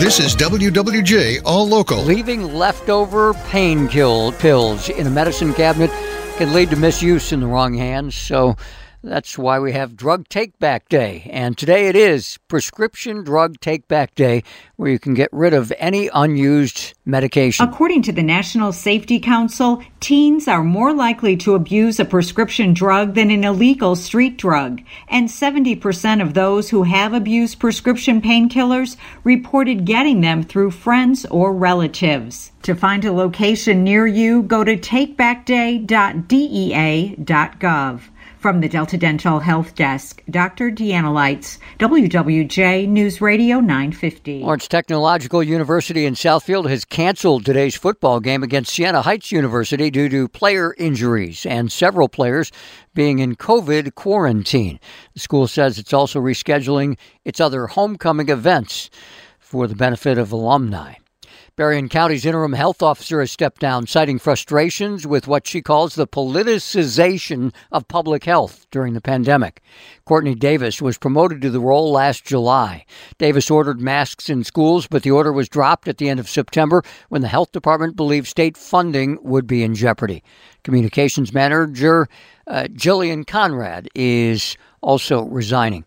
This is WWJ All Local. Leaving leftover pain kill pills in a medicine cabinet can lead to misuse in the wrong hands. So that's why we have Drug Take Back Day. And today it is Prescription Drug Take Back Day, where you can get rid of any unused medication. According to the National Safety Council, teens are more likely to abuse a prescription drug than an illegal street drug. And 70% of those who have abused prescription painkillers reported getting them through friends or relatives. To find a location near you, go to takebackday.dea.gov. From the Delta Dental Health Desk, Dr. Deanna Lights, WWJ News Radio 950. Lawrence Technological University in Southfield has canceled today's football game against Siena Heights University due to player injuries and several players being in COVID quarantine. The school says it's also rescheduling its other homecoming events for the benefit of alumni. Berrien County's interim health officer has stepped down, citing frustrations with what she calls the politicization of public health during the pandemic. Courtney Davis was promoted to the role last July. Davis ordered masks in schools, but the order was dropped at the end of September when the health department believed state funding would be in jeopardy. Communications manager uh, Jillian Conrad is also resigning.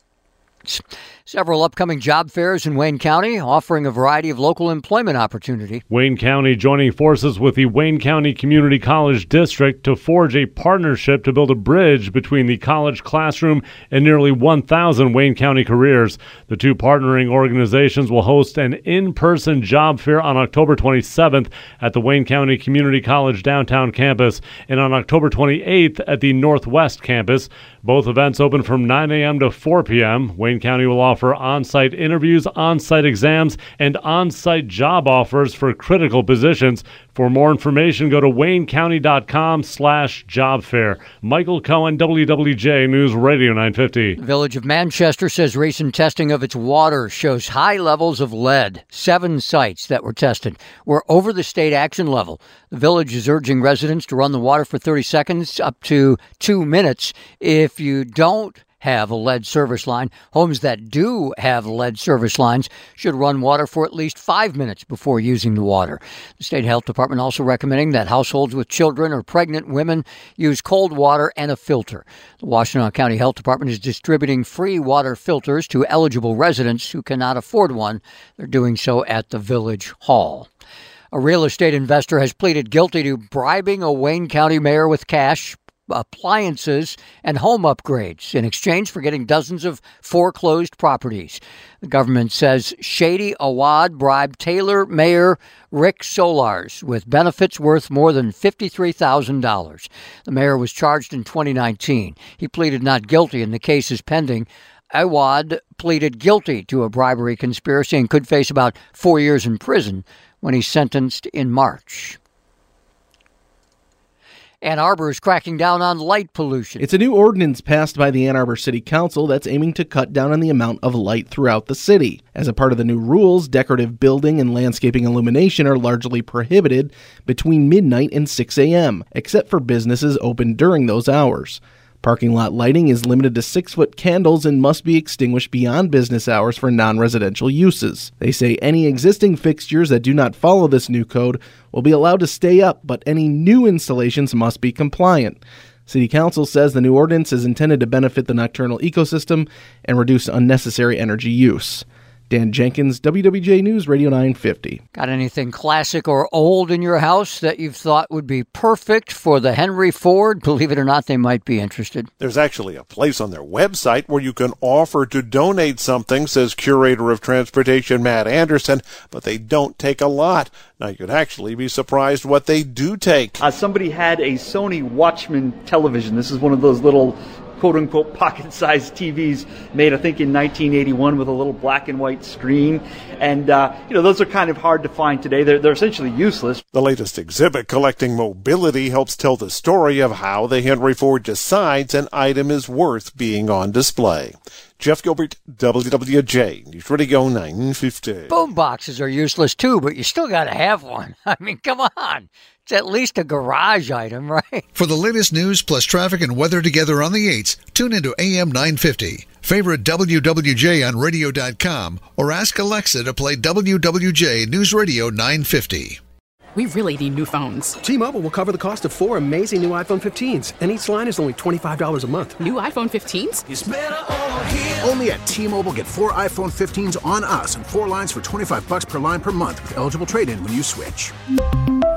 Several upcoming job fairs in Wayne County offering a variety of local employment opportunity. Wayne County joining forces with the Wayne County Community College District to forge a partnership to build a bridge between the college classroom and nearly 1,000 Wayne County careers. The two partnering organizations will host an in person job fair on October 27th at the Wayne County Community College downtown campus and on October 28th at the Northwest campus. Both events open from 9 a.m. to 4 p.m. Wayne County will offer on site interviews, on site exams, and on site job offers for critical positions. For more information, go to waynecounty.com slash job fair. Michael Cohen, WWJ News Radio 950. Village of Manchester says recent testing of its water shows high levels of lead. Seven sites that were tested were over the state action level. The village is urging residents to run the water for 30 seconds up to two minutes. If you don't have a lead service line. Homes that do have lead service lines should run water for at least five minutes before using the water. The state health department also recommending that households with children or pregnant women use cold water and a filter. The Washtenaw County Health Department is distributing free water filters to eligible residents who cannot afford one. They're doing so at the Village Hall. A real estate investor has pleaded guilty to bribing a Wayne County mayor with cash appliances and home upgrades in exchange for getting dozens of foreclosed properties. The government says Shady Awad bribed Taylor Mayor Rick Sollars with benefits worth more than $53,000. The mayor was charged in 2019. He pleaded not guilty and the case is pending. Awad pleaded guilty to a bribery conspiracy and could face about four years in prison when he's sentenced in March. Ann Arbor is cracking down on light pollution. It's a new ordinance passed by the Ann Arbor City Council that's aiming to cut down on the amount of light throughout the city. As a part of the new rules, decorative building and landscaping illumination are largely prohibited between midnight and 6 a.m., except for businesses open during those hours. Parking lot lighting is limited to six foot candles and must be extinguished beyond business hours for non residential uses. They say any existing fixtures that do not follow this new code will be allowed to stay up, but any new installations must be compliant. City Council says the new ordinance is intended to benefit the nocturnal ecosystem and reduce unnecessary energy use. Dan Jenkins, WWJ News Radio 950. Got anything classic or old in your house that you've thought would be perfect for the Henry Ford? Believe it or not, they might be interested. There's actually a place on their website where you can offer to donate something, says curator of transportation Matt Anderson, but they don't take a lot. Now, you'd actually be surprised what they do take. Uh, somebody had a Sony Watchman television. This is one of those little quote unquote pocket sized TVs made, I think, in 1981 with a little black and white screen. And, uh, you know, those are kind of hard to find today. They're, they're essentially useless. The latest exhibit, Collecting Mobility, helps tell the story of how the Henry Ford decides an item is worth being on display. Jeff Gilbert, WWJ, News Radio 950. Boom boxes are useless too, but you still got to have one. I mean, come on. It's at least a garage item, right? For the latest news plus traffic and weather together on the 8s, tune into AM 950. Favorite WWJ on radio.com or ask Alexa to play WWJ News Radio 950. We really need new phones. T Mobile will cover the cost of four amazing new iPhone 15s, and each line is only $25 a month. New iPhone 15s? Only at T Mobile get four iPhone 15s on us and four lines for 25 bucks per line per month with eligible trade in when you switch.